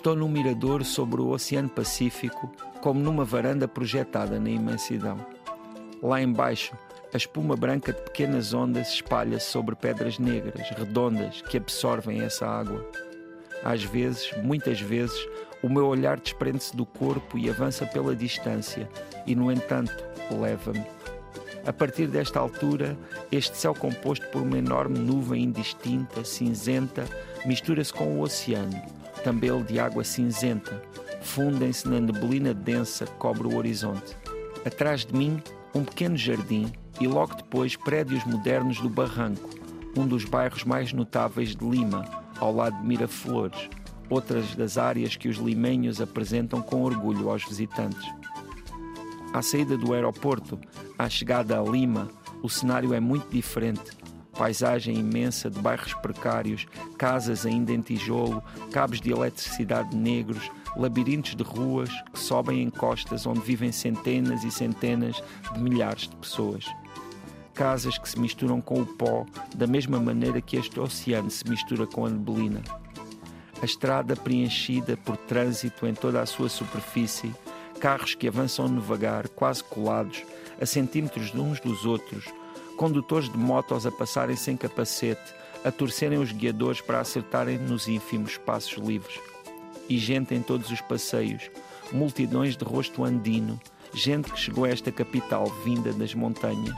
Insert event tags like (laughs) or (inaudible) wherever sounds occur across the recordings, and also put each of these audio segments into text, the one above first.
Estou num mirador sobre o Oceano Pacífico, como numa varanda projetada na imensidão. Lá embaixo, a espuma branca de pequenas ondas espalha-se sobre pedras negras, redondas, que absorvem essa água. Às vezes, muitas vezes, o meu olhar desprende-se do corpo e avança pela distância, e, no entanto, leva-me. A partir desta altura, este céu composto por uma enorme nuvem indistinta, cinzenta, mistura-se com o oceano, também ele de água cinzenta, fundem-se na neblina densa que cobre o horizonte. Atrás de mim, um pequeno jardim e logo depois prédios modernos do Barranco, um dos bairros mais notáveis de Lima, ao lado de Miraflores, outras das áreas que os limenhos apresentam com orgulho aos visitantes. À saída do aeroporto, à chegada a Lima, o cenário é muito diferente. Paisagem imensa de bairros precários, casas ainda em tijolo, cabos de eletricidade negros, labirintos de ruas que sobem em costas onde vivem centenas e centenas de milhares de pessoas. Casas que se misturam com o pó da mesma maneira que este oceano se mistura com a neblina. A estrada preenchida por trânsito em toda a sua superfície carros que avançam devagar, quase colados, a centímetros de uns dos outros, condutores de motos a passarem sem capacete, a torcerem os guiadores para acertarem nos ínfimos espaços livres. E gente em todos os passeios, multidões de rosto andino, gente que chegou a esta capital vinda das montanhas.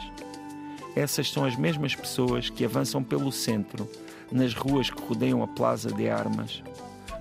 Essas são as mesmas pessoas que avançam pelo centro, nas ruas que rodeiam a Plaza de Armas.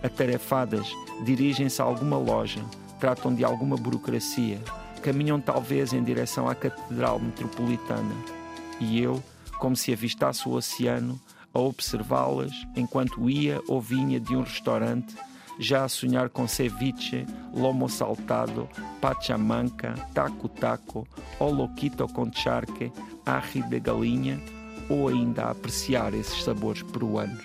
Atarefadas, dirigem-se a alguma loja, tratam de alguma burocracia, caminham talvez em direção à Catedral Metropolitana. E eu, como se avistasse o oceano, a observá-las enquanto ia ou vinha de um restaurante, já a sonhar com ceviche, lomo saltado, pachamanca, taco-taco, ou loquito com charque, arri de galinha, ou ainda a apreciar esses sabores peruanos.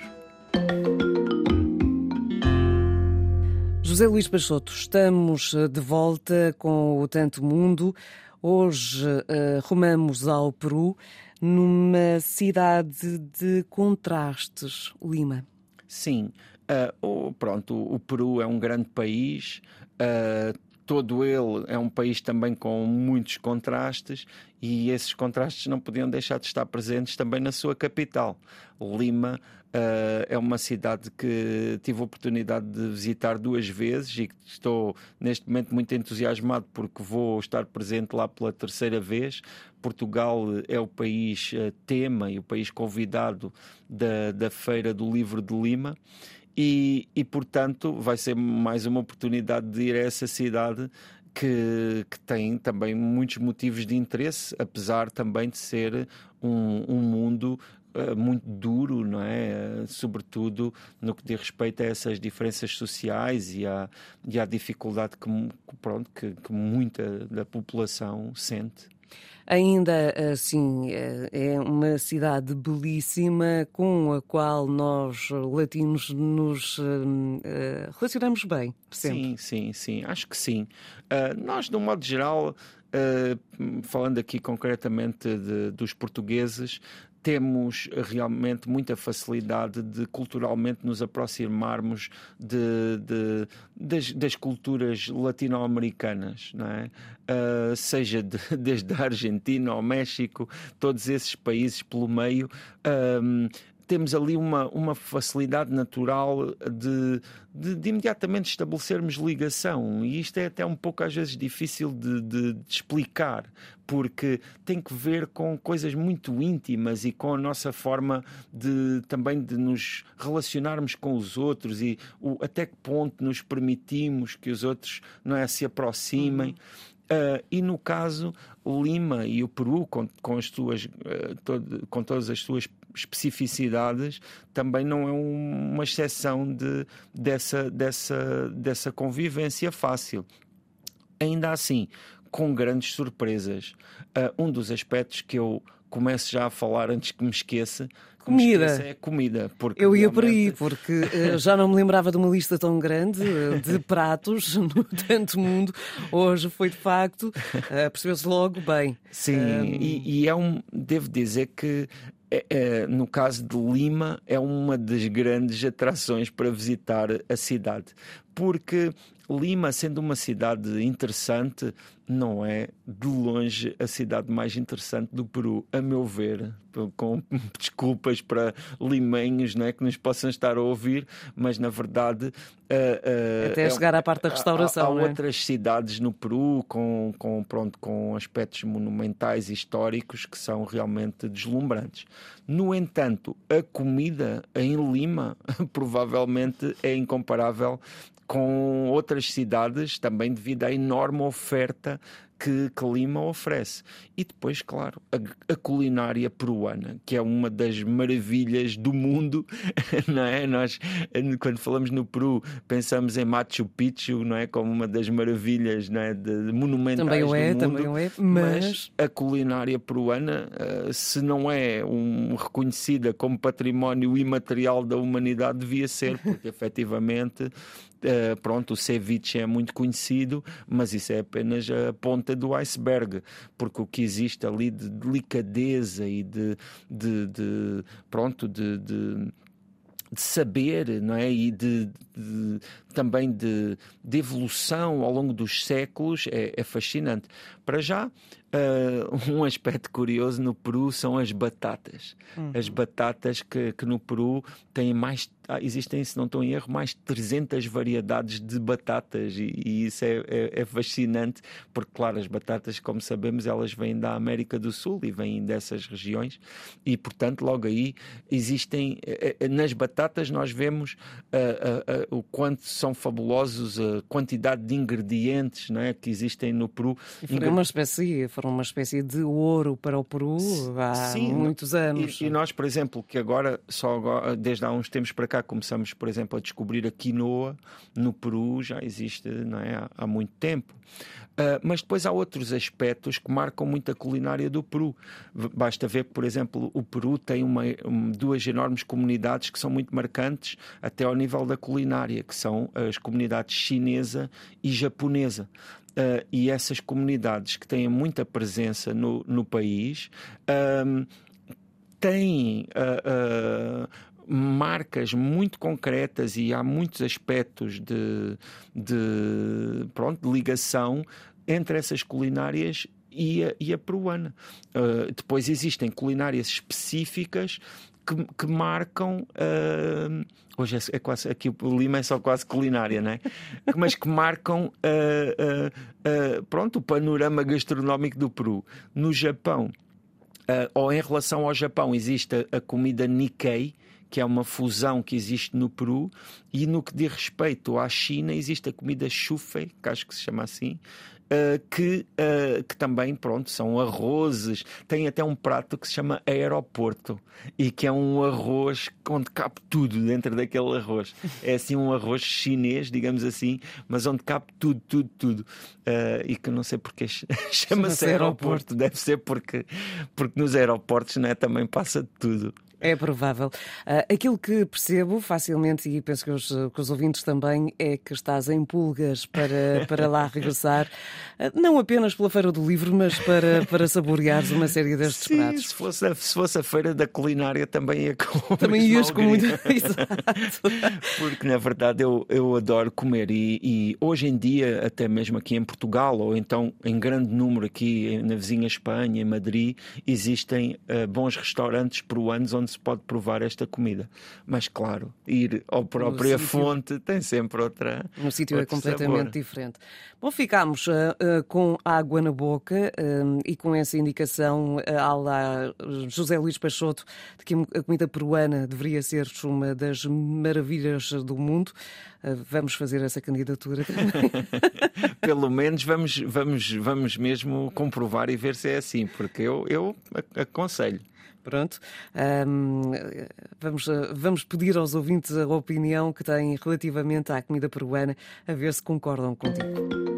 José Luís Peixoto, estamos eh, de volta com o Tanto Mundo. Hoje uh, rumamos ao Peru, numa cidade de contrastes, Lima. Sim, uh, oh, pronto, o Peru é um grande país, uh, todo ele é um país também com muitos contrastes e esses contrastes não podiam deixar de estar presentes também na sua capital. Lima Uh, é uma cidade que tive a oportunidade de visitar duas vezes e estou neste momento muito entusiasmado porque vou estar presente lá pela terceira vez. Portugal é o país uh, tema e o país convidado da, da Feira do Livro de Lima. E, e, portanto, vai ser mais uma oportunidade de ir a essa cidade que, que, tem também muitos motivos de interesse, apesar também de ser um, um mundo eh, muito duro, não é? Eh, sobretudo no que diz respeito a essas diferenças sociais e à, e à dificuldade que, pronto, que, que muita da população sente. Ainda assim, eh, é uma cidade belíssima com a qual nós latinos nos relacionamos bem. Sempre. Sim, sim, sim, acho que sim. Nós, de um modo geral, falando aqui concretamente de, dos portugueses, temos realmente muita facilidade de culturalmente nos aproximarmos de, de das, das, culturas latino-americanas, não é? Uh, seja de, (laughs) desde a Argentina ao México, todos esses países pelo meio. Um, temos ali uma, uma facilidade natural de, de, de, imediatamente estabelecermos ligação. E isto é até um pouco, às vezes, difícil de, de, de, explicar, porque tem que ver com coisas muito íntimas e com a nossa forma de também de nos relacionarmos com os outros e o, até que ponto nos permitimos que os outros não é, se aproximem. Uhum. Uh, e no caso, Lima e o Peru, com, com, as suas, uh, todo, com todas as suas especificidades, também não é um, uma exceção de, dessa, dessa, dessa convivência fácil. Ainda assim, com grandes surpresas. Uh, um dos aspectos que eu começo já a falar antes que me esqueça comida. é comida. Porque Eu ia por aí, porque uh, já não me lembrava de uma lista tão grande uh, de pratos (laughs) no tanto mundo. Hoje foi de facto, uh, percebeu-se logo bem. Sim, e, e, é um, devo dizer que é, é, no caso de Lima, é uma das grandes atrações para visitar a cidade, porque Lima, sendo uma cidade interessante, não é de longe a cidade mais interessante do Peru, a meu ver. Com (laughs) desculpas para limenhos né, que nos possam estar a ouvir, mas na verdade. Uh, uh, Até é, chegar à parte da restauração. Há, há né? outras cidades no Peru com, com, pronto, com aspectos monumentais e históricos que são realmente deslumbrantes. No entanto, a comida em Lima (laughs) provavelmente é incomparável com outras cidades, também devido à enorme oferta que, que Lima oferece. E depois, claro, a, a, culinária peruana, que é uma das maravilhas do mundo, (laughs) não é? Nós, quando falamos no Peru, pensamos em Machu Picchu, não é? Como uma das maravilhas não é? de, de monumentais também o é, do mundo. Também o é, mas... mas a culinária peruana, eh, se não é um, reconhecida como património imaterial da humanidade, devia ser, porque (laughs) efetivamente Uh, pronto, o ceviche é muito conhecido, mas isso é apenas a ponta do iceberg, porque o que existe ali de delicadeza e de, de, de pronto, de, de de saber não é? e de, de também de, de, evolução ao longo dos séculos é, é fascinante. Para já, uh, um aspecto curioso no Peru são as batatas. Uhum. As batatas que, que no Peru têm mais ah, existem, se não estou em erro, mais de 300 variedades de batatas e, e isso é, é, é, fascinante porque, claro, as batatas, como sabemos, elas vêm da América do Sul e vêm dessas regiões e, portanto, logo aí existem, eh, eh, nas batatas nós vemos uh, uh, o quanto são fabulosos a quantidade de ingredientes não é, que existem no Peru. E foram, uma espécie, foram uma espécie de ouro para o Peru há Sim, muitos anos. E, e, nós, por exemplo, que agora, só agora, desde há uns tempos para cá, começamos, por exemplo, a descobrir a quinoa no Peru, já existe não é, há, há muito tempo. Uh, mas depois há outros aspectos que marcam muito a culinária do Peru. Basta ver que, por exemplo, o Peru tem uma, um, duas enormes comunidades que são muito marcantes até ao nível da culinária, que são as comunidades chinesa e japonesa. Uh, e essas comunidades que têm muita presença no, no país uh, têm uh, marcas muito concretas e há muitos aspectos de, de, pronto, de ligação entre essas culinárias e a, e a peruana. Uh, depois existem culinárias específicas que, que marcam. Uh, hoje é, é, quase. Aqui o Lima é só quase culinária, né? Mas que marcam. Uh, pronto, o panorama gastronómico do Peru. No Japão. ou em relação ao Japão, existe a, a comida Nikkei, que é uma fusão que existe no Peru, e no que diz respeito à China, existe a comida chufei, que acho que se chama assim, Uh, que, uh, que também, pronto, são arrozes. Tem até um prato que se chama aeroporto e que é um arroz onde cabe tudo dentro daquele arroz. É assim um arroz chinês, digamos assim, mas onde cabe tudo, tudo, tudo. Uh, e que não sei porque (laughs) chama-se aeroporto. Deve ser porque, porque nos aeroportos né, também passa tudo. É provável. Uh, aquilo que percebo facilmente, e penso que os, que os ouvintes também, é que estás em pulgas para, para lá regressar, uh, não apenas pela Feira do Livro, mas para, para saboreares uma série destes Sim, pratos. Se fosse, a, se fosse a Feira da Culinária, também ia com (laughs) Também ias com muito. (laughs) Exato. Porque, na verdade, eu, eu adoro comer e, e, hoje em dia, até mesmo aqui em Portugal, ou então em grande número aqui na vizinha Espanha, em Madrid, existem uh, bons restaurantes peruanos onde onde se pode provar esta comida. Mas, claro, ir ao própria fonte tem sempre outra. No sítio é completamente sabor. diferente. Bom, ficámos uh, uh, com água na boca uh, e com essa indicação uh, lá José Luís Peixoto de que a comida peruana deveria ser uma das maravilhas do mundo. vamos fazer essa candidatura também. (laughs) Pelo menos vamos, vamos, vamos mesmo comprovar e ver se é assim, porque eu, eu aconselho. Pronto. Um, vamos, vamos pedir aos ouvintes a opinião que têm relativamente à comida peruana, a ver se concordam contigo.